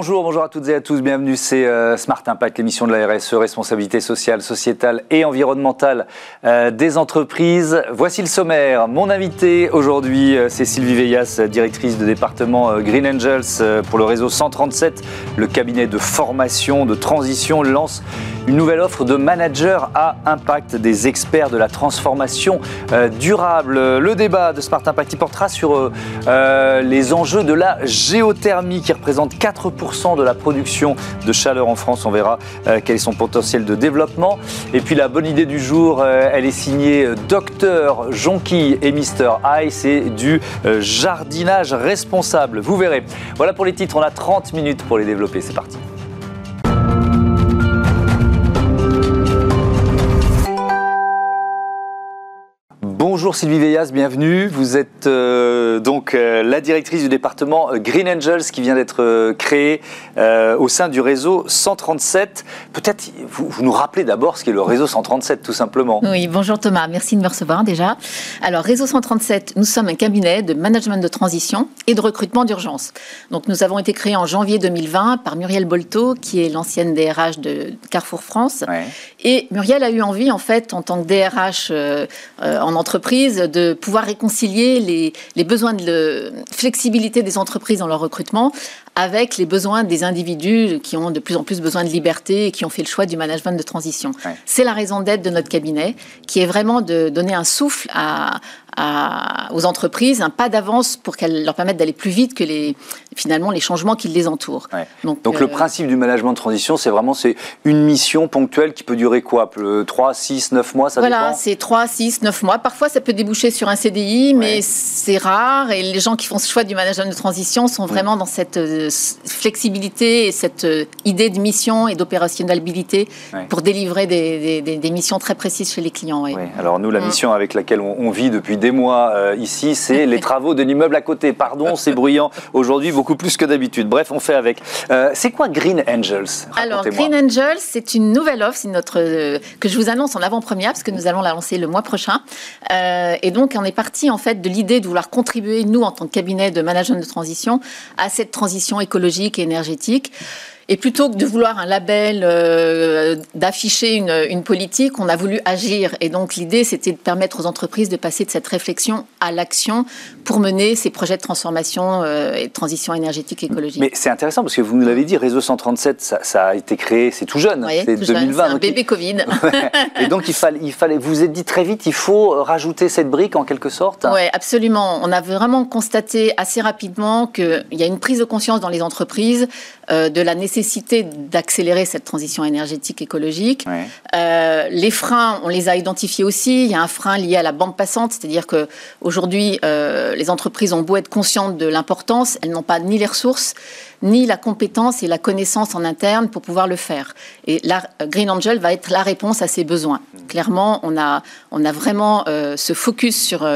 Bonjour, bonjour à toutes et à tous, bienvenue, c'est euh, Smart Impact, l'émission de la RSE, responsabilité sociale, sociétale et environnementale euh, des entreprises. Voici le sommaire. Mon invité aujourd'hui, euh, c'est Sylvie Veillas, directrice de département Green Angels pour le réseau 137. Le cabinet de formation, de transition lance une nouvelle offre de manager à impact des experts de la transformation durable. Le débat de Smart Impact, portera sur les enjeux de la géothermie qui représente 4% de la production de chaleur en France. On verra euh, quel est son potentiel de développement. Et puis la bonne idée du jour, euh, elle est signée Docteur Jonquille et Mister High. C'est du euh, jardinage responsable. Vous verrez. Voilà pour les titres. On a 30 minutes pour les développer. C'est parti. Bonjour Sylvie Veillas, bienvenue. Vous êtes euh, donc euh, la directrice du département euh, Green Angels qui vient d'être créé au sein du réseau 137. Peut-être vous, vous, nous rappelez d'abord ce qu'est le réseau 137 tout simplement. Oui, bonjour Thomas, merci de me recevoir déjà. Alors réseau 137, nous sommes un cabinet de management de transition et de recrutement d'urgence. Donc nous avons été créés en janvier 2020 par Muriel Bolto qui est l'ancienne DRH de Carrefour France. Et Muriel a eu envie en fait en tant que DRH en entreprise de pouvoir réconcilier les, besoins de flexibilité des entreprises dans leur recrutement avec les besoins des individus qui ont de plus en plus besoin de liberté et qui ont fait le choix du management de transition. C'est la raison d'être de notre cabinet, qui est vraiment de donner un souffle à, aux entreprises, un pas d'avance pour qu'elles leur permettent d'aller plus vite que les, finalement les changements qui les entourent. Donc, le euh, principe du management de transition, c'est vraiment c'est une mission ponctuelle qui peut durer quoi? 3, 6, 9 mois, ça voilà, c'est 3, 6, 9 mois. Parfois, ça peut déboucher sur un CDI, mais c'est rare. Et les gens qui font ce choix du management de transition sont vraiment dans cette euh, flexibilité et cette euh, idée de mission et d'opérationnalité pour délivrer des, des, missions très précises chez les clients. Alors nous, la mm. mission avec laquelle on, on vit depuis des mois euh, ici, c'est les travaux de l'immeuble à côté. Pardon, c'est bruyant aujourd'hui, beaucoup plus que d'habitude. Bref, on fait avec. Euh, c'est quoi Green Angels? Alors, Green Angels, c'est une nouvelle offre notre, euh, que je vous annonce en avant-première, parce que nous allons la lancer le mois prochain. et donc, on est parti en fait de l'idée de vouloir contribuer, nous, en tant que cabinet de management de transition, à cette transition écologique et énergétique. Et plutôt que de vouloir un label, euh, d'afficher une, une, politique, on a voulu agir. Et donc l'idée, c'était de permettre aux entreprises de passer de cette réflexion à l'action pour mener ces projets de transformation euh, et de transition énergétique et écologique. Mais c'est intéressant parce que vous nous l'avez dit, Réseau 137, ça, ça a été créé, c'est tout jeune, c'est 2020. C'est un bébé Covid. et donc il fallait, il fallait, vous êtes dit très vite, il faut rajouter cette brique en quelque sorte. Oui, absolument. On a vraiment constaté assez rapidement qu'il y a une prise de conscience dans les entreprises de la nécessité d'accélérer cette transition énergétique écologique. Euh, les freins, on les a identifiés aussi. Il y a un frein lié à la bande passante, c'est-à-dire que aujourd'hui, euh, les entreprises ont beau être conscientes de l'importance, elles n'ont pas ni les ressources ni la compétence et la connaissance en interne pour pouvoir le faire. Et la Green Angel va être la réponse à ces besoins. Clairement, on a, on a vraiment ce focus sur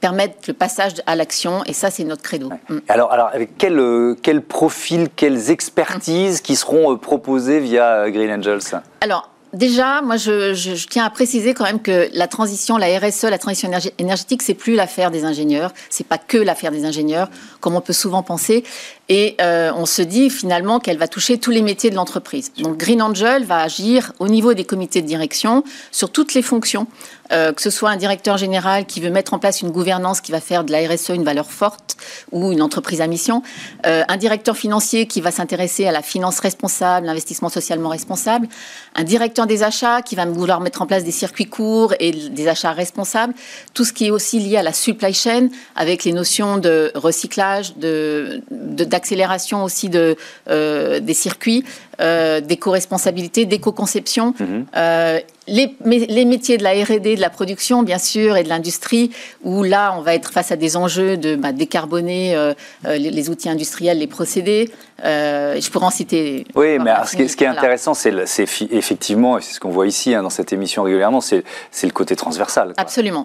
permettre le passage à l'action, et ça, c'est notre credo. Mm. Alors, alors, avec quel, euh, quel profil, quelles expertises qui seront euh, proposées via euh, Green Angels? Alors, Déjà, moi, je, je, tiens à préciser quand même que la transition, la RSE, la transition énergétique, c'est plus l'affaire des ingénieurs. C'est pas que l'affaire des ingénieurs, comme on peut souvent penser. Et euh, on se dit finalement qu'elle va toucher tous les métiers de l'entreprise. Donc Green Angel va agir au niveau des comités de direction sur toutes les fonctions, euh, que ce soit un directeur général qui veut mettre en place une gouvernance qui va faire de la RSE une valeur forte ou une entreprise à mission, euh, un directeur financier qui va s'intéresser à la finance responsable, l'investissement socialement responsable, un directeur des achats qui va vouloir mettre en place des circuits courts et des achats responsables, tout ce qui est aussi lié à la supply chain avec les notions de recyclage, de, de accélération aussi euh, des circuits, euh, d'éco-responsabilité, d'éco-conception. Mhm. Euh, les, les, métiers de la R&D, de la production, bien sûr, et de l'industrie, où là, on va être face à des enjeux de bah, décarboner euh, les, outils industriels, les procédés. je pourrais en citer. Oui, mais ce, qui, est, intéressant, c'est effectivement, et c'est ce qu'on voit ici hein, dans cette émission régulièrement, c'est le côté transversal. Absolument.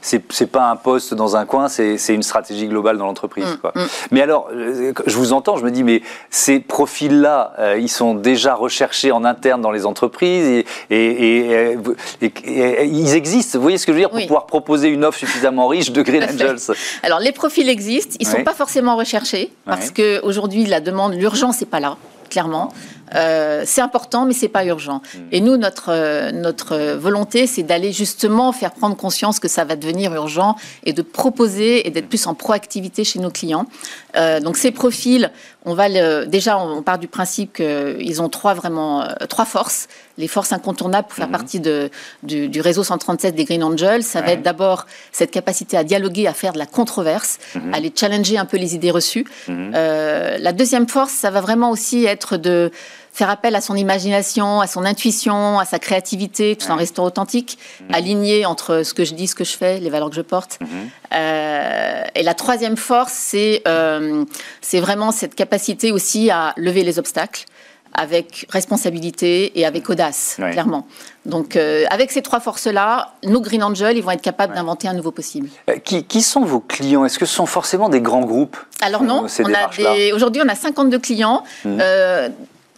C'est pas un poste dans un coin, c'est une stratégie globale dans l'entreprise. Mm, mm. Mais alors, je vous entends, je me dis, mais ces profils-là, ils sont sont déjà recherchés en interne dans les entreprises et, ils existent. Vous voyez ce que je veux dire? Pour pouvoir proposer une offre suffisamment riche de Green Angels. Alors les profils existent, ils ne sont pas forcément recherchés parce qu'aujourd'hui la demande, l'urgence n'est pas là clairement. Euh, c'est important, mais c'est pas urgent. Hmm. Et nous, notre, euh, notre volonté, c'est d'aller justement faire prendre conscience que ça va devenir urgent et de proposer et d'être plus en proactivité chez nos clients. Euh, donc ces profils, on va le, déjà, on part du principe qu'ils ont trois vraiment trois forces. Les forces incontournables pour faire hmm. partie de, du, réseau 137 des Green Angels, ça va être d'abord cette capacité à dialoguer, à faire de la controverse, à les challenger un peu les idées reçues. la deuxième force, ça va vraiment aussi être de faire appel à son imagination, à son intuition, à sa créativité, tout en restant authentique, mhm. aligné entre ce que je dis, ce que je fais, les valeurs que je porte. Mhm. Euh, et la troisième force, c'est euh, vraiment cette capacité aussi à lever les obstacles avec responsabilité et avec audace, clairement. Donc, euh, avec ces trois forces-là, nos Green Angels, ils vont être capables d'inventer un nouveau possible. Qui, qui, sont vos clients? Est-ce que ce sont forcément des grands groupes? Alors non, aujourd'hui on a 52 clients. Mmh.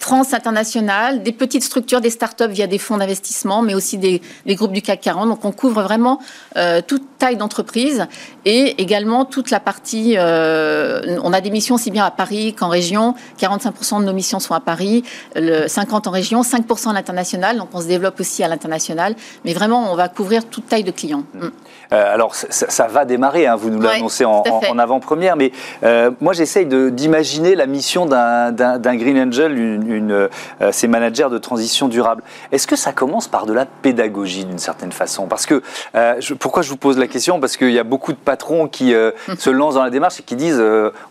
France internationale, des petites structures, des startups via des fonds d'investissement, mais aussi des, groupes du CAC 40. Donc on couvre vraiment euh, toute taille d'entreprise et également toute la partie. Euh, on a des missions aussi bien à Paris qu'en région. 45% de nos missions sont à Paris, le 50 en région, 5% à l'international. Donc on se développe aussi à l'international, mais vraiment on va couvrir toute taille de clients. Euh, alors ça, va démarrer, hein, vous nous l'annoncez en, avant-première, mais moi j'essaye d'imaginer la mission d'un Green Angel, une, une, euh, ces managers de transition durable. Est-ce que ça commence par de la pédagogie d'une certaine façon? Parce que, euh, pourquoi je vous pose la question? Parce qu'il y a beaucoup de patrons qui euh, se lancent dans la démarche et qui disent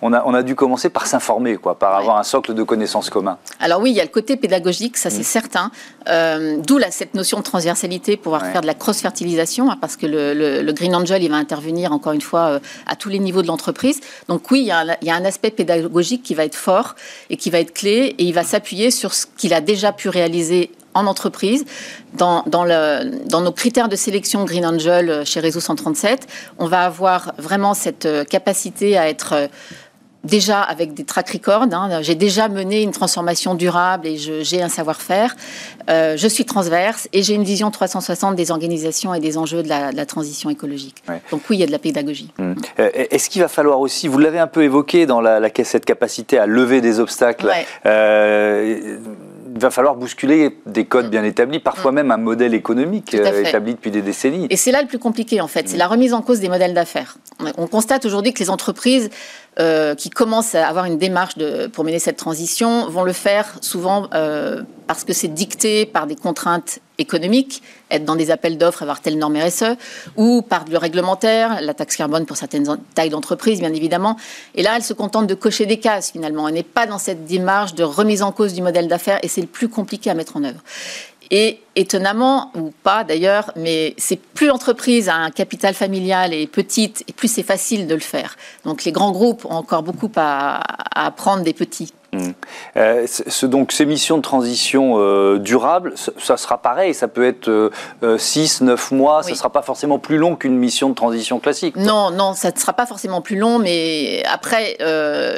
on, a, on a dû commencer par s'informer, quoi, par avoir un socle de connaissances communs. Alors oui, il y a le côté pédagogique, ça c'est mm. certain. D'où cette notion de transversalité, pouvoir faire de la cross-fertilisation, hein, parce que le, Green Angel, il va intervenir encore une fois à tous les niveaux de l'entreprise. Donc oui, il y, a il y, a un aspect pédagogique qui va être fort et qui va être clé et il va s'appuyer sur ce qu'il a déjà pu réaliser en entreprise. Dans, dans, le, dans, nos critères de sélection Green Angel euh, chez Réseau 137, on va avoir vraiment cette euh, capacité à être euh, déjà avec des track records. Hein. J'ai déjà mené une transformation durable et j'ai un savoir-faire. je suis transverse et j'ai une vision 360 des organisations et des enjeux de la, transition écologique. Donc oui, il y a de la pédagogie. Mmh. Est-ce qu'il va falloir aussi, vous l'avez un peu évoqué dans la, cette capacité à lever des obstacles, il va falloir bousculer des codes bien établis, parfois mm. même un modèle économique euh, établi depuis des décennies. Et c'est là le plus compliqué en fait, c'est la remise en cause des modèles d'affaires. On constate aujourd'hui que les entreprises euh, qui commencent à avoir une démarche pour mener cette transition vont le faire souvent euh, parce que c'est dicté par des contraintes économiques, être dans des appels d'offres, avoir telle norme RSE, ou par le réglementaire, la taxe carbone pour certaines tailles d'entreprise, bien évidemment. Et là, elles se contentent de cocher des cases, finalement. Elle n'est pas dans cette démarche de remise en cause du modèle d'affaires, et c'est le plus compliqué à mettre en œuvre. Et étonnamment, ou pas d'ailleurs, mais c'est plus l'entreprise a un capital familial et petite, et plus c'est facile de le faire. Donc les grands groupes ont encore beaucoup à, à apprendre des petits. Mmh. Euh, donc ces missions de transition euh, durable, ça, sera pareil, ça peut être 6, euh, 9 mois, ça ne sera pas forcément plus long qu'une mission de transition classique. Non, non, ça ne sera pas forcément plus long, mais après,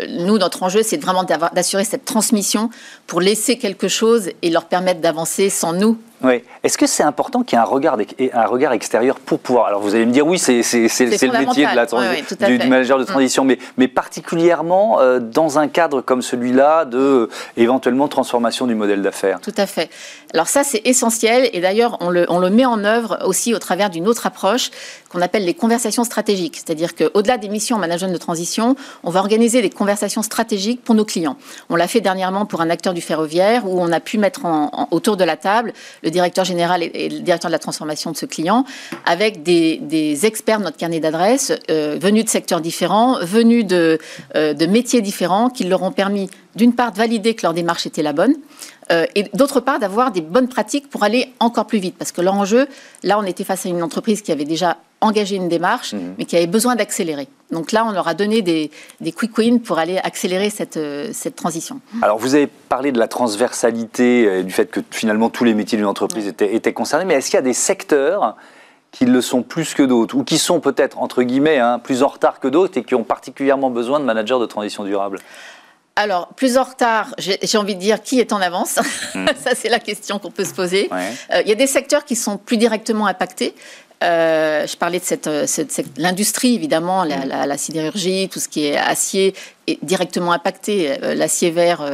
nous, notre enjeu, c'est vraiment d'assurer cette transmission pour laisser quelque chose et leur permettre d'avancer sans nous oui. Est-ce que c'est important qu'il y ait un regard, un regard extérieur pour pouvoir. Alors vous allez me dire, oui, c'est le métier de la, du, manager de mm. transition, mais, mais particulièrement euh, dans un cadre comme celui-là de euh, éventuellement transformation du modèle d'affaires. Tout à fait. Alors ça, c'est essentiel, et d'ailleurs, on le, on le, met en œuvre aussi au travers d'une autre approche qu'on appelle les conversations stratégiques. C'est-à-dire qu'au-delà des missions en management de transition, on va organiser des conversations stratégiques pour nos clients. On l'a fait dernièrement pour un acteur du ferroviaire, où on a pu mettre en, autour de la table le directeur général et, le directeur de la transformation de ce client, avec des, experts de notre carnet d'adresses, euh, venus de secteurs différents, venus euh, de métiers différents, qui leur ont permis d'une part de valider que leur démarche était la bonne, euh, et d'autre part d'avoir des bonnes pratiques pour aller encore plus vite. Parce que l'enjeu, là, on était face à une entreprise qui avait déjà engagé une démarche, mmh. mais qui avait besoin d'accélérer. Donc là, on leur a donné des, quick wins pour aller accélérer cette, euh, cette, transition. Alors, vous avez parlé de la transversalité, euh, du fait que finalement tous les métiers d'une entreprise étaient, étaient, concernés, mais est-ce qu'il y a des secteurs qui le sont plus que d'autres, ou qui sont peut-être, entre guillemets, hein, plus en retard que d'autres et qui ont particulièrement besoin de managers de transition durable? Alors, plus en retard, j'ai envie de dire qui est en avance. Hmm. Ça, c'est la question qu'on peut se poser. Euh, il y a des secteurs qui sont plus directement impactés. Euh, je parlais de cette, euh, l'industrie évidemment, la, sidérurgie, tout ce qui est acier est directement impacté. L'acier vert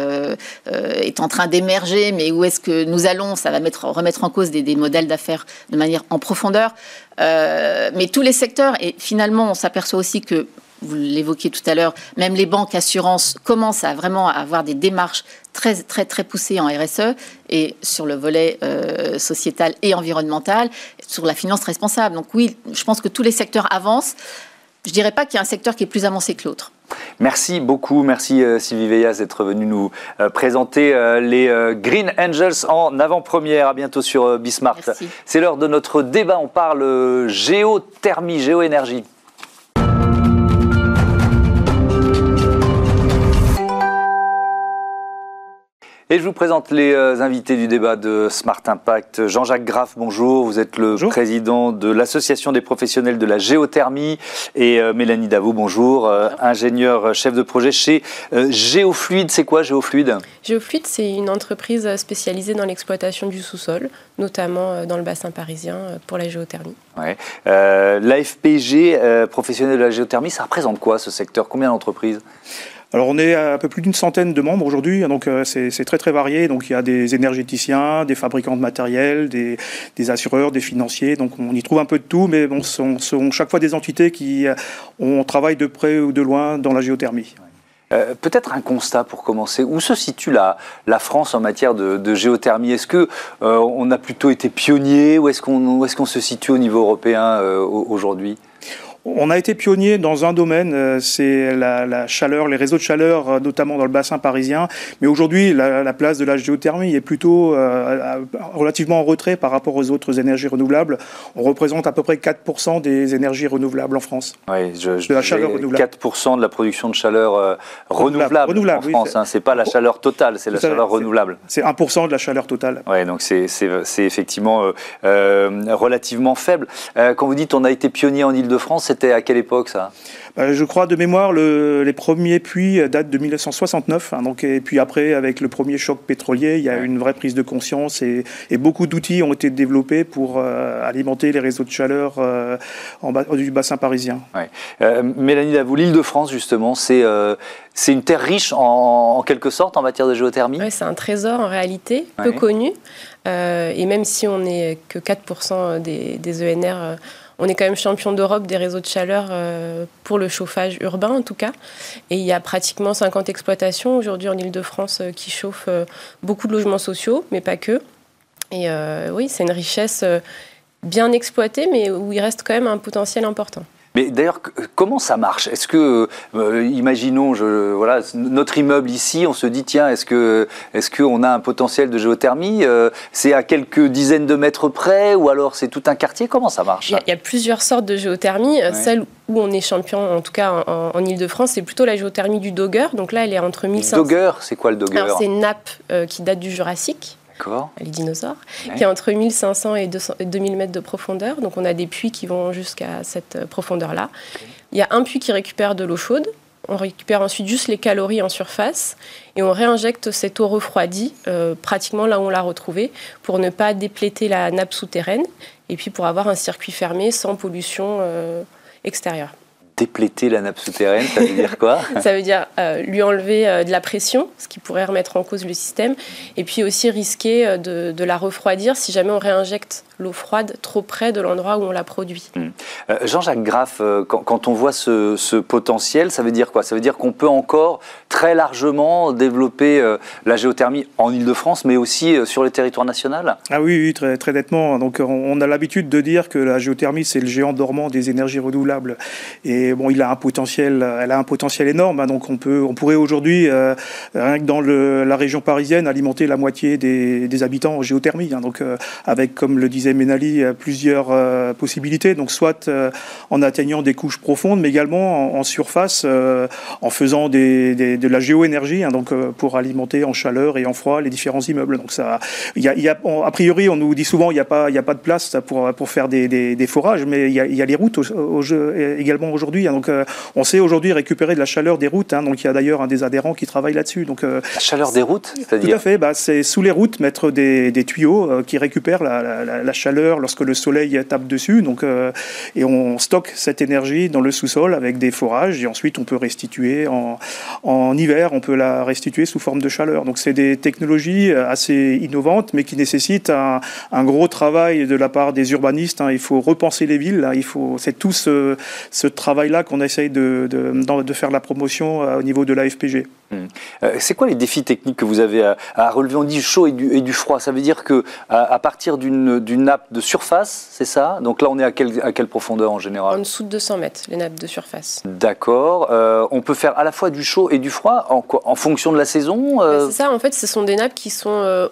est en train d'émerger, mais où est-ce que nous allons? Ça va mettre, remettre en cause des, des modèles d'affaires de manière en profondeur. mais tous les secteurs, et finalement, on s'aperçoit aussi que vous l'évoquiez tout à l'heure, même les banques assurances commencent à vraiment avoir des démarches très très très poussées en RSE et sur le volet euh, sociétal et environnemental, sur la finance responsable. Donc oui, je pense que tous les secteurs avancent. Je dirais pas qu'il y a un secteur qui est plus avancé que l'autre. Merci beaucoup, merci euh, Sylvie Veillas d'être venue nous euh, présenter les Green Angels en avant-première. À bientôt sur Bismart. C'est l'heure de notre débat. On parle géothermie, géoénergie. Et je vous présente les euh, invités du débat de Smart Impact. Jean-Jacques Graff, bonjour. Vous êtes le président de l'Association des professionnels de la géothermie. Et euh, Mélanie Davou, bonjour. Euh, ingénieur chef de projet chez Géofluide. C'est quoi Géofluide Géofluide, c'est une entreprise spécialisée dans l'exploitation du sous-sol, notamment dans le bassin parisien pour la géothermie. Ouais. L'AFPG, professionnel de la géothermie, ça représente quoi ce secteur? Combien d'entreprises? Alors on est à un peu plus d'une centaine de membres aujourd'hui, donc euh, c'est très très varié. Donc il y a des énergéticiens, des fabricants de matériel, des, assureurs, des financiers. Donc on y trouve un peu de tout, mais bon, ce sont, chaque fois des entités qui euh, on travaille de près ou de loin dans la géothermie. Euh, peut-être un constat pour commencer. Où se situe la, France en matière de, géothermie? Est-ce que on a plutôt été pionnier ou est-ce qu'on est se situe au niveau européen aujourd'hui? On a été pionnier dans un domaine, euh, c'est la, chaleur, les réseaux de chaleur, euh, notamment dans le bassin parisien. Mais aujourd'hui, la, place de la géothermie est plutôt euh, relativement en retrait par rapport aux autres énergies renouvelables. On représente à peu près 4% des énergies renouvelables en France. Oui, je, de la chaleur renouvelable. 4% de la production de chaleur renouvelable, en France. Hein. c'est pas la chaleur totale, c'est la chaleur renouvelable. C'est 1% de la chaleur totale. Oui, donc c'est effectivement relativement faible. quand vous dites on a été pionnier en Ile-de-France, c'était à quelle époque ça? Bah, Je crois de mémoire, les premiers puits datent de 1969. Hein, donc, et puis après, avec le premier choc pétrolier, il y a eu une vraie prise de conscience et, beaucoup d'outils ont été développés pour euh, alimenter les réseaux de chaleur euh, en du bassin parisien. Euh, Mélanie Davou, l'île de France, justement, c'est c'est une terre riche en, quelque sorte en matière de géothermie? Oui, c'est un trésor en réalité, peu connu. et même si on n'est que 4% des, des ENR on est quand même champion d'Europe des réseaux de chaleur euh, pour le chauffage urbain en tout cas. Et il y a pratiquement 50 exploitations aujourd'hui en Ile-de-France euh, qui chauffent euh, beaucoup de logements sociaux, mais pas que. Et oui, c'est une richesse bien exploitée, mais où il reste quand même un potentiel important. Mais d'ailleurs, comment ça marche? Est-ce que, euh, imaginons, je, voilà, notre immeuble ici, on se dit, tiens, est-ce que, est-ce qu'on a un potentiel de géothermie euh, C'est à quelques dizaines de mètres près, ou alors c'est tout un quartier? Comment ça marche? Il y, a, plusieurs sortes de géothermie. Euh, celle où on est champion, en tout cas en, Ile-de-France, c'est plutôt la géothermie du Dogger. Donc là, elle est entre 1500. Dogger, c'est quoi le Dogger? C'est une nappe qui date du Jurassique les dinosaures, qui est entre 1500 et 2000 mètres de profondeur. Donc on a des puits qui vont jusqu'à cette euh, profondeur-là. Il y a un puits qui récupère de l'eau chaude. On récupère ensuite juste les calories en surface et on réinjecte cette eau refroidie euh, pratiquement là où on l'a retrouvée pour ne pas dépléter la nappe souterraine et puis pour avoir un circuit fermé sans pollution euh, extérieure dépléter la nappe souterraine, ça veut dire quoi Ça veut dire euh, lui enlever euh, de la pression, ce qui pourrait remettre en cause le système, et puis aussi risquer euh, de, de la refroidir si jamais on réinjecte l'eau froide trop près de l'endroit où on la produit. Hmm. Euh, Jean-Jacques Graff, euh, quand, on voit ce, potentiel, ça veut dire quoi? Ça veut dire qu'on peut encore très largement développer euh, la géothermie en Ile-de-France, mais aussi sur le territoire national? Ah oui, oui très, très nettement. Donc on a l'habitude de dire que la géothermie, c'est le géant dormant des énergies renouvelables. Et bon, elle a un potentiel énorme. Hein. donc on, peut, on pourrait aujourd'hui, rien que dans la région parisienne, alimenter la moitié des, habitants en géothermie. Hein. donc avec, comme le disait Ménali, plusieurs euh, possibilités. Donc, soit euh, en atteignant des couches profondes, mais également en, surface, euh, en faisant de la géoénergie, hein, donc pour alimenter en chaleur et en froid les différents immeubles. Donc, ça, a, priori, on nous dit souvent, il n'y a pas, de place pour, faire des, forages, mais il y a, les routes également aujourd'hui. Aujourd'hui. Hein. donc, on sait aujourd'hui récupérer de la chaleur des routes. Hein. donc, il y a d'ailleurs un des adhérents qui travaille là-dessus. Donc, la chaleur des routes, c'est-à-dire Tout à fait. Bah, c'est sous les routes mettre des, tuyaux qui récupèrent la, chaleur lorsque le soleil tape dessus. Donc, et on stocke cette énergie dans le sous-sol avec des forages. Et ensuite, on peut restituer en, en hiver, on peut la restituer sous forme de chaleur. Donc, c'est des technologies assez innovantes, mais qui nécessitent un, un gros travail de la part des urbanistes. Hein. Il faut repenser les villes. Il faut, c'est tout ce, travail-là qu'on essaye de, de, faire la promotion euh, au niveau de l'AFPG. Mmh. Euh, c'est quoi les défis techniques que vous avez à, relever? On dit chaud et du, et du, froid. Ça veut dire que à, partir d'une, nappe de surface, c'est ça? Donc là, on est à, à quelle profondeur en général? En dessous de 200 mètres, les nappes de surface. D'accord. Euh, on peut faire à la fois du chaud et du froid en, en fonction de la saison bah, C'est ça. En fait, ce sont des nappes qui sont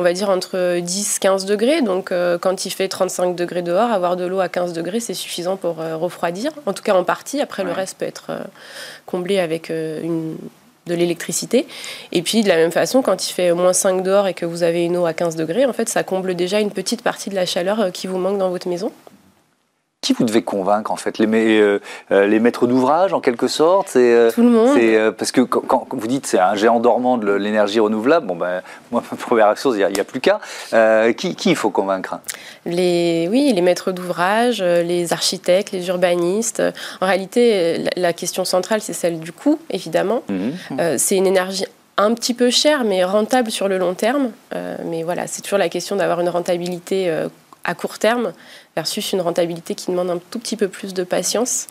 on va dire entre 10-15 degrés. Donc euh, quand il fait 35 degrés dehors, avoir de l'eau à 15 degrés, c'est suffisant pour euh, refroidir. En tout cas en partie. Après, le reste peut être euh, comblé avec une, de l'électricité. Et puis de la même façon, quand il fait moins 5 dehors et que vous avez une eau à 15 degrés, en fait, ça comble déjà une petite partie de la chaleur qui vous manque dans votre maison qui vous devez convaincre en fait? Les, euh, euh, les maîtres d'ouvrage en quelque sorte c'est euh, tout le monde. parce que quand, vous dites c'est un géant dormant de l'énergie renouvelable bon ben moi ma première réaction il n'y a, plus qu'à qui, qui, il faut convaincre? Les oui les maîtres d'ouvrage les architectes les urbanistes. En réalité la, question centrale c'est celle du coût évidemment. Mhm. c'est une énergie un petit peu chère mais rentable sur le long terme. Mais voilà c'est toujours la question d'avoir une rentabilité à court terme versus une rentabilité qui demande un tout petit peu plus de patience.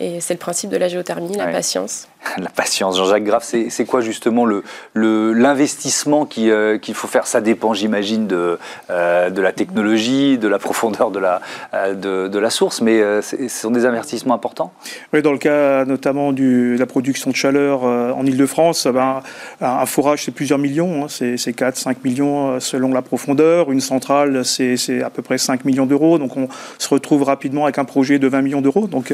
Et c'est le principe de la géothermie, la patience. la patience. Jean-Jacques Graff, c'est quoi justement l'investissement le, euh, qu'il faut faire? Ça dépend, j'imagine, de, euh, de la technologie, de la profondeur de la, euh, de, la source, mais ce sont des investissements importants? Oui, dans le cas notamment de la production de chaleur en Ile-de-France, ben, un forage, c'est plusieurs millions, hein. c'est 4-5 millions selon la profondeur. Une centrale, c'est à peu près 5 millions d'euros. Donc on se retrouve rapidement avec un projet de 20 millions d'euros. Donc,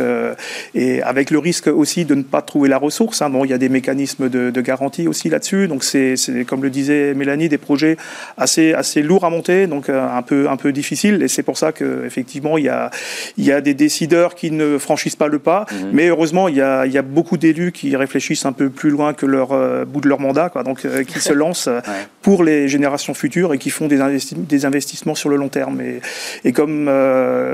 et avec le risque aussi de ne pas trouver la ressource sources. Hein. Bon, il y a des mécanismes de, garantie aussi là-dessus. Donc c'est, comme le disait Mélanie, des projets assez, assez lourds à monter, donc euh, un peu, un peu difficiles. Et c'est pour ça qu'effectivement, il y a, il y a des décideurs qui ne franchissent pas le pas. Mhm. Mais heureusement, il y, a, il y a beaucoup d'élus qui réfléchissent un peu plus loin que leur euh, bout de leur mandat, quoi. donc euh, qui se lancent pour les générations futures et qui font des, des investissements sur le long terme. Et, et comme,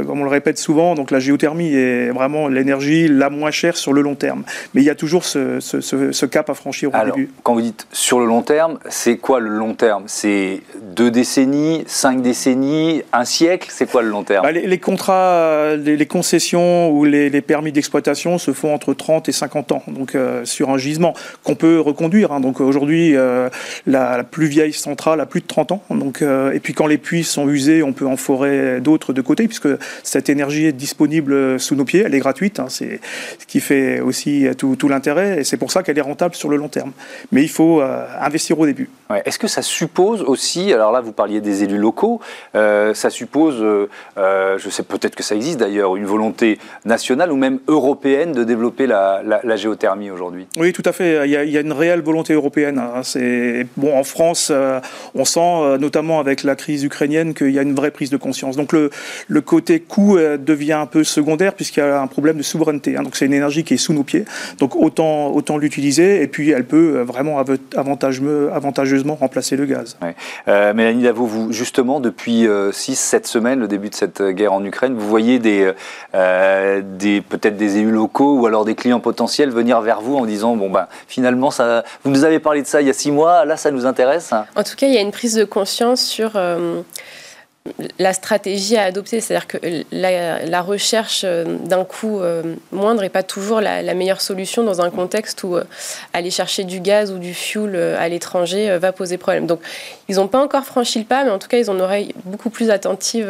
comme on le répète souvent, donc la géothermie est vraiment l'énergie la moins chère sur le long terme. Mais il y a toujours ce, cap à franchir au début Quand vous dites sur le long terme, c'est quoi le long terme? C'est deux décennies, cinq décennies, un siècle? C'est quoi le long terme? Bah, les, contrats, les, concessions ou les, permis d'exploitation se font entre 30 et 50 ans, donc euh, sur un gisement qu'on peut reconduire. Hein. donc aujourd'hui, euh, la, plus vieille centrale a plus de 30 ans. Donc, euh, et puis quand les puits sont usés, on peut en forer d'autres de côté, puisque cette énergie est disponible sous nos pieds, elle est gratuite. Hein. c'est ce qui fait aussi tout, tout l'intérêt et c'est pour ça qu'elle est rentable sur le long terme. Mais il faut euh, investir au début. Est-ce que ça suppose aussi, alors là vous parliez des élus locaux, euh, ça suppose, euh, je sais peut-être que ça existe d'ailleurs, une volonté nationale ou même européenne de développer la, géothermie aujourd'hui? Oui, tout à fait. Il y, a, une réelle volonté européenne. Hein. C'est bon en France, on sent notamment avec la crise ukrainienne qu'il y a une vraie prise de conscience. Donc le, le côté coût devient un peu secondaire puisqu'il y a un problème de souveraineté. Hein. Donc c'est une énergie qui est sous nos pieds. Donc autant autant, l'utiliser et puis elle peut euh, vraiment avantageusement remplacer le gaz. Euh, Mélanie Davo, vous, justement, depuis 6-7 euh, semaines, le début de cette guerre en Ukraine, vous voyez des, des, peut-être des élus locaux ou alors des clients potentiels venir vers vous en disant, bon ben finalement, ça, vous nous avez parlé de ça il y a 6 mois, là ça nous intéresse En tout cas, il y a une prise de conscience sur la stratégie à adopter, c'est-à-dire que la, recherche euh, d'un coût euh, moindre n'est pas toujours la, meilleure solution dans un contexte où euh, aller chercher du gaz ou du fuel à l'étranger va poser problème. Donc ils n'ont pas encore franchi le pas, mais en tout cas ils ont une oreille beaucoup plus attentive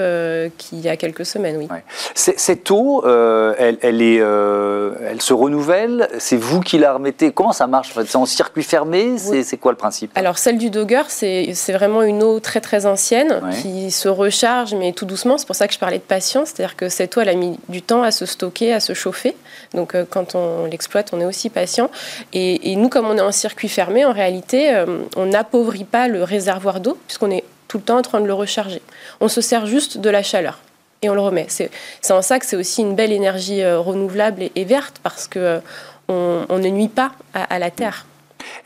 qu'il y a quelques semaines. Oui. Cette eau, elle, est, elle se renouvelle? C'est vous qui la remettez? Comment ça marche? C'est en circuit fermé? C'est quoi le principe? Alors celle du Dogger, c'est vraiment une eau très très ancienne qui se recharge, mais tout doucement. C'est pour ça que je parlais de patience. C'est-à-dire que cette eau, elle a mis du temps à se stocker, à se chauffer. Donc, euh, quand on l'exploite, on est aussi patient. Et, nous, comme on est en circuit fermé, en réalité, euh, on n'appauvrit pas le réservoir d'eau, puisqu'on est tout le temps en train de le recharger. On se sert juste de la chaleur. et on le remet. C'est en ça que c'est aussi une belle énergie renouvelable et, verte parce que on, ne nuit pas à, la terre.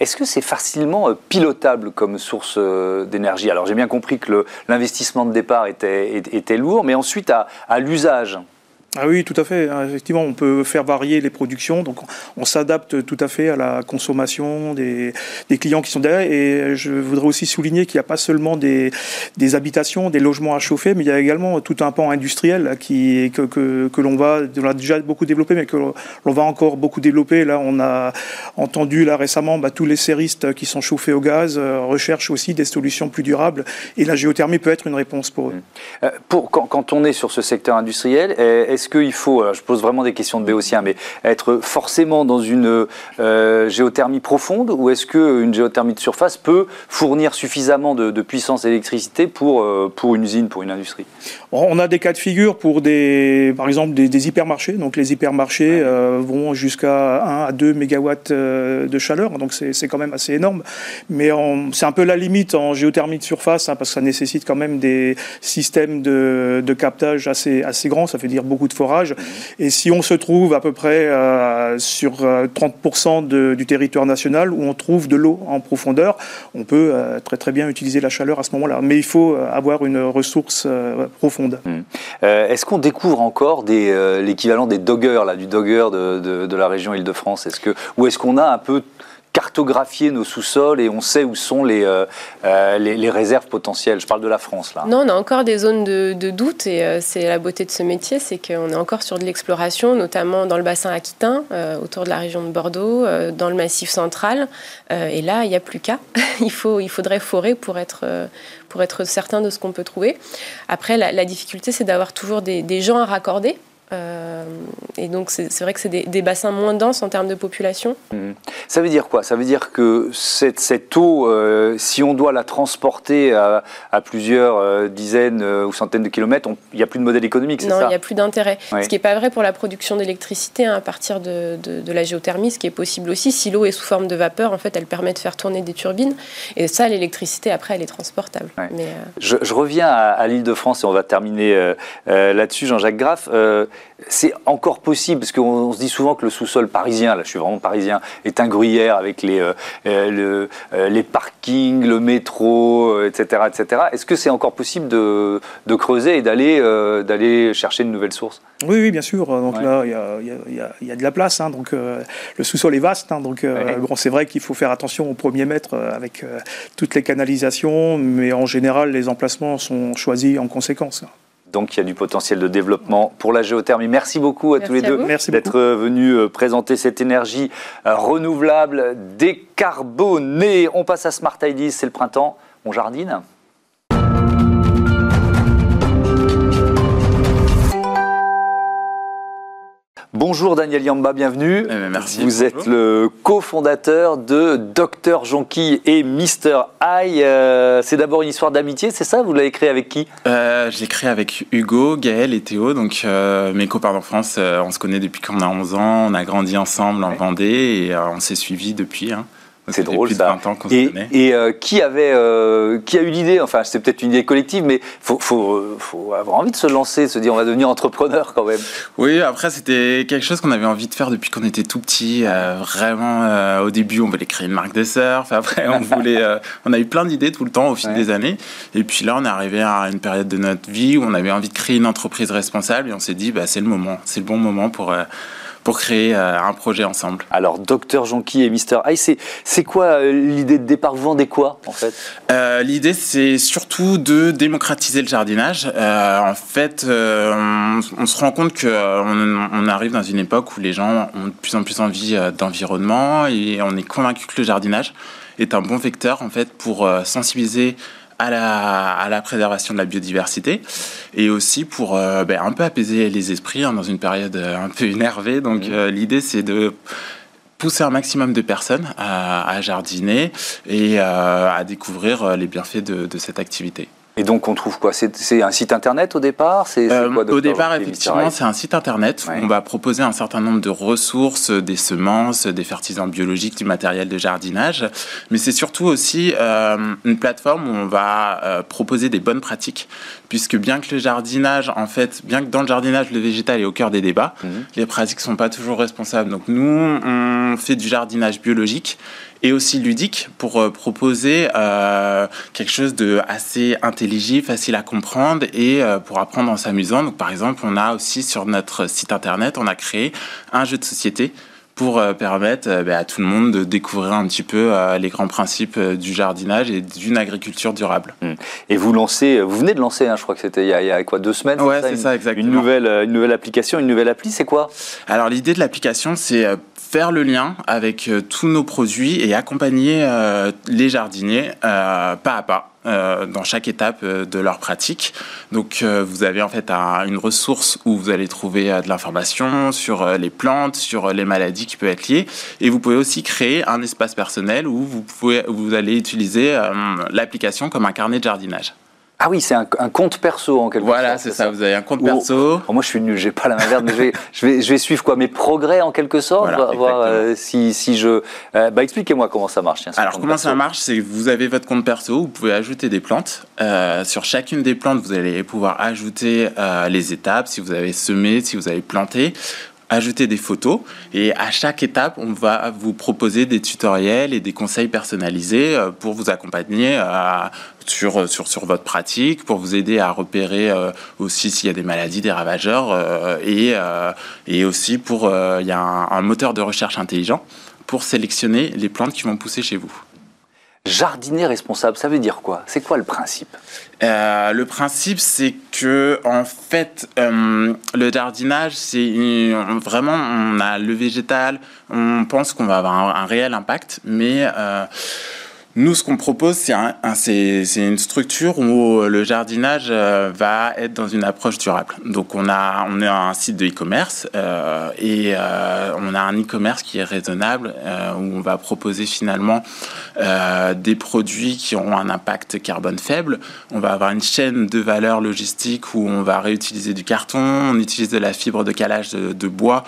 Est-ce que c'est facilement pilotable comme source d'énergie? Alors j'ai bien compris que l'investissement de départ était, lourd, mais ensuite à l'usage, ah oui, tout à fait. Hein, effectivement, on peut faire varier les productions. Donc, on s'adapte tout à fait à la consommation des, clients qui sont derrière. Et je voudrais aussi souligner qu'il n'y a pas seulement des, habitations, des logements à chauffer, mais il y a également tout un pan industriel qui, que, que, l'on va, a déjà beaucoup développé, mais que l'on va encore beaucoup développer. Là, on a entendu là récemment bah, tous les séristes qui sont chauffés au gaz euh, recherchent aussi des solutions plus durables. Et la géothermie peut être une réponse pour eux. Euh, pour, quand, on est sur ce secteur industriel, est-ce est-ce qu'il faut, je pose vraiment des questions de béotien, mais être forcément dans une euh, géothermie profonde ou est-ce qu'une géothermie de surface peut fournir suffisamment de, puissance d'électricité pour, euh, pour une usine, pour une industrie? On a des cas de figure pour des, par exemple des, hypermarchés. Donc les hypermarchés euh, vont jusqu'à 1 à 2 mégawatts de chaleur, donc c'est quand même assez énorme. Mais c'est un peu la limite en géothermie de surface hein, parce que ça nécessite quand même des systèmes de, de captage assez, assez grands, ça veut dire beaucoup de forage. Et si on se trouve à peu près euh, sur 30% euh, du territoire national où on trouve de l'eau en profondeur, on peut euh, très très bien utiliser la chaleur à ce moment-là. Mais il faut avoir une ressource profonde. Mmh. Est-ce qu'on découvre encore l'équivalent des doggers, là, du dogger de, la région Île-de-France? Que, Ou est-ce qu'on a un peu cartographier nos sous-sols et on sait où sont les, euh, euh, les, réserves potentielles. Je parle de la France là. Non, on a encore des zones de, doute et euh, c'est la beauté de ce métier, c'est qu'on est encore sur de l'exploration, notamment dans le bassin aquitain, autour de la région de Bordeaux, dans le massif central. et là, il n'y a plus qu'à. il, il faudrait forer pour être, pour être certain de ce qu'on peut trouver. Après, la, difficulté, c'est d'avoir toujours des gens à raccorder. Euh, et donc, c'est vrai que c'est des, bassins moins denses en termes de population. Mmh. Ça veut dire quoi? Ça veut dire que cette, cette eau, euh, si on doit la transporter à, plusieurs euh, dizaines ou centaines de kilomètres, il n'y a plus de modèle économique, c'est ça? Non, il n'y a plus d'intérêt. Ce qui n'est pas vrai pour la production d'électricité hein, à partir de, de, la géothermie, ce qui est possible aussi. Si l'eau est sous forme de vapeur, en fait, elle permet de faire tourner des turbines. Et ça, l'électricité, après, elle est transportable. Mais, je, je, reviens à, à l'île de France et on va terminer là-dessus, Jean-Jacques Graff c'est encore possible, parce qu'on se dit souvent que le sous-sol parisien, là je suis vraiment parisien, est un gruyère avec les, euh, euh, euh, les parkings, le métro, etc. etc. Est-ce que c'est encore possible de, creuser et d'aller d'aller chercher une nouvelle source? Oui, oui, bien sûr. Donc là, il y, a, de la place. Hein. donc le sous-sol est vaste. Hein. donc bon, c'est vrai qu'il faut faire attention au premier mètre avec toutes les canalisations, mais en général, les emplacements sont choisis en conséquence. Donc il y a du potentiel de développement pour la géothermie. Merci beaucoup à tous les deux d'être venus euh, présenter cette énergie euh, renouvelable, décarbonée. On passe à Smart Ideas, c'est le printemps, on jardine Bonjour Daniel Yamba, bienvenue. Eh ben, merci. Vous êtes le cofondateur de Dr Jonky et Mister Eye. Euh, c'est d'abord une histoire d'amitié, c'est ça? Vous l'avez créé avec qui? Euh, Je l'ai créé avec Hugo, Gaël et Théo, donc euh, mes copains d'enfance. on se connaît depuis qu'on a 11 ans, on a grandi ensemble en Vendée et on s'est suivis depuis. Hein. C'est drôle ça. et, et euh, qui avait, euh, qui a eu l'idée Enfin, c'est peut-être une idée collective, mais faut, faut, faut, avoir envie de se lancer, de se dire on va devenir entrepreneur quand même. Oui, après c'était quelque chose qu'on avait envie de faire depuis qu'on était tout petit. Euh, vraiment, au début, on voulait créer une marque de surf. Après, on voulait, on a eu plein d'idées tout le temps au fil des années. Et puis là, on est arrivé à une période de notre vie où on avait envie de créer une entreprise responsable et on s'est dit, bah, c'est le moment, c'est le bon moment pour pour créer euh, un projet ensemble. Alors, Dr Jonky et Mr. High, c'est quoi euh, l'idée de départ? Vous vendez quoi, en fait? Euh, L'idée, c'est surtout de démocratiser le jardinage. en fait, on, se rend compte qu'on on arrive dans une époque où les gens ont de plus en plus envie d'environnement et on est convaincu que le jardinage est un bon vecteur, en fait, pour sensibiliser à la, à la, préservation de la biodiversité et aussi pour euh, ben, un peu apaiser les esprits hein, dans une période euh, un peu énervée. Donc mmh. euh, l'idée c'est de pousser un maximum de personnes à, à jardiner et à découvrir les bienfaits de, de cette activité. Et donc on trouve quoi? C'est un site internet au départ? C'est euh, Au départ, effectivement, c'est un site internet. on va proposer un certain nombre de ressources, des semences, des fertilisants biologiques, du matériel de jardinage. Mais c'est surtout aussi euh, une plateforme où on va euh, proposer des bonnes pratiques, puisque bien que le jardinage, en fait, bien que dans le jardinage, le végétal est au cœur des débats, mhm. les pratiques ne sont pas toujours responsables. Donc nous, on fait du jardinage biologique et aussi ludique pour euh, proposer euh, quelque chose de assez intelligible, facile à comprendre et euh, pour apprendre en s'amusant. Par exemple, on a aussi sur notre site internet, on a créé un jeu de société pour permettre ben, à tout le monde de découvrir un petit peu les grands principes du jardinage et d'une agriculture durable. Mmh. Et vous lancez, vous venez de lancer, hein, je crois que c'était il, y a quoi deux semaines Ouais, c'est ça, exactement. Une nouvelle, une nouvelle application, une nouvelle appli, c'est quoi? Alors l'idée de l'application, c'est faire le lien avec euh, tous nos produits et accompagner euh, les jardiniers euh, pas à pas. Dans chaque étape de leur pratique. Donc vous avez en fait une ressource où vous allez trouver de l'information sur les plantes, sur les maladies qui peuvent être liées. Et vous pouvez aussi créer un espace personnel où vous, pouvez, vous allez utiliser l'application comme un carnet de jardinage. Ah oui, c'est un, compte perso en quelque sorte. Voilà, c'est ça. Vous avez un compte perso. Oh, moi, je suis nul, j'ai pas la main verte, mais je vais, je vais, je vais, suivre quoi Mes progrès en quelque sorte, voir euh, si, si je. Euh, bah, expliquez-moi comment ça marche. Alors, comment ça marche C'est que vous avez votre compte perso, vous pouvez ajouter des plantes. Euh, sur chacune des plantes, vous allez pouvoir ajouter les étapes, si vous avez semé, si vous avez planté ajouter des photos et à chaque étape, on va vous proposer des tutoriels et des conseils personnalisés euh, pour vous accompagner euh, sur, sur, sur votre pratique, pour vous aider à repérer euh, aussi s'il y a des maladies, des ravageurs et, et aussi pour, il y a un moteur de recherche intelligent pour sélectionner les plantes qui vont pousser chez vous. Jardiner responsable, ça veut dire quoi? C'est quoi le principe? Euh, Le principe, c'est que en fait, euh, le jardinage, c'est vraiment, on a le végétal, on pense qu'on va avoir un, réel impact, mais euh, nous, ce qu'on propose, c'est un, une structure où le jardinage euh, va être dans une approche durable. Donc, on a, on est un site de e-commerce euh, et euh, on a un e-commerce qui est raisonnable où on va proposer finalement des produits qui auront un impact carbone faible. On va avoir une chaîne de valeur logistique où on va réutiliser du carton, on utilise de la fibre de calage de, bois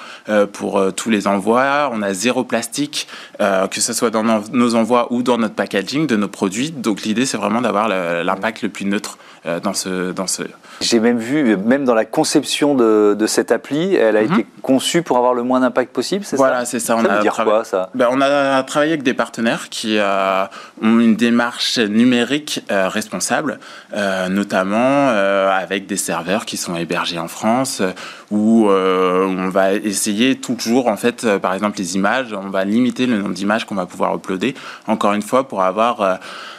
pour tous les envois. On a zéro plastique, que ce soit dans nos envois ou dans notre de nos produits. Donc l'idée, c'est vraiment d'avoir l'impact le plus neutre euh, dans ce, dans ce, j'ai même vu, même dans la conception de, cette appli, elle a mhm. été conçue pour avoir le moins d'impact possible, c'est ça Voilà, c'est ça. On ça veut dire quoi, ça? Ben, On a travaillé avec des partenaires qui euh, ont une démarche numérique euh, responsable, euh, notamment avec des serveurs qui sont hébergés en France, où on va essayer toujours, en fait, par exemple, les images, on va limiter le nombre d'images qu'on va pouvoir uploader, encore une fois, pour avoir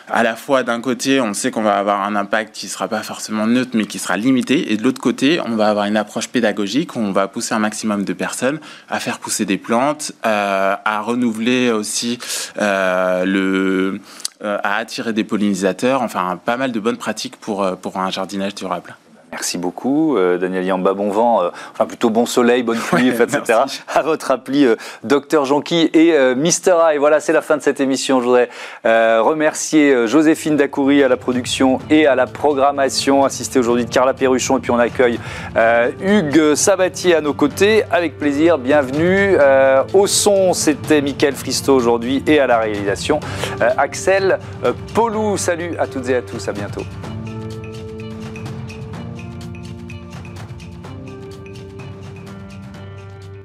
à la fois d'un côté, on sait qu'on va avoir un impact qui ne sera pas forcément neutre, mais qui sera limité, et de l'autre côté, on va avoir une approche pédagogique où on va pousser un maximum de personnes à faire pousser des plantes, euh, à renouveler aussi euh, le, euh, à attirer des pollinisateurs, enfin pas mal de bonnes pratiques pour, pour un jardinage durable. Merci beaucoup, euh, Daniel Yamba. Bon vent, euh, enfin plutôt bon soleil, bonne pluie, etc. À votre appli, euh, Docteur Jonqui et Mister Eye. Voilà, c'est la fin de cette émission. Je voudrais remercier Joséphine Dacoury à la production et à la programmation, assistée aujourd'hui de Carla Perruchon. Et puis on accueille Hugues Sabatier à nos côtés. Avec plaisir, bienvenue. au son, c'était Mickaël Fristo aujourd'hui et à la réalisation, Axel Polou. Salut à toutes et à tous, à bientôt.